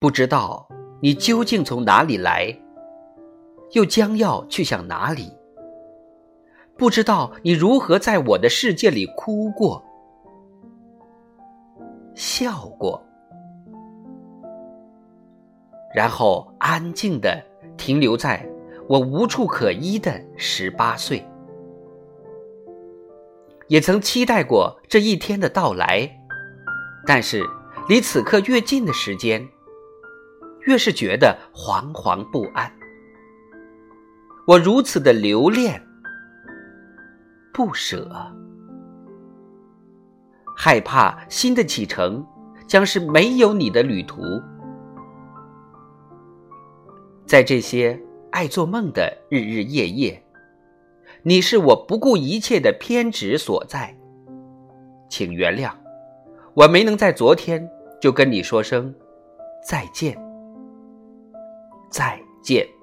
不知道你究竟从哪里来，又将要去向哪里？不知道你如何在我的世界里哭过、笑过，然后安静的停留在我无处可依的十八岁。也曾期待过这一天的到来，但是离此刻越近的时间，越是觉得惶惶不安。我如此的留恋、不舍，害怕新的启程将是没有你的旅途。在这些爱做梦的日日夜夜。你是我不顾一切的偏执所在，请原谅，我没能在昨天就跟你说声再见，再见。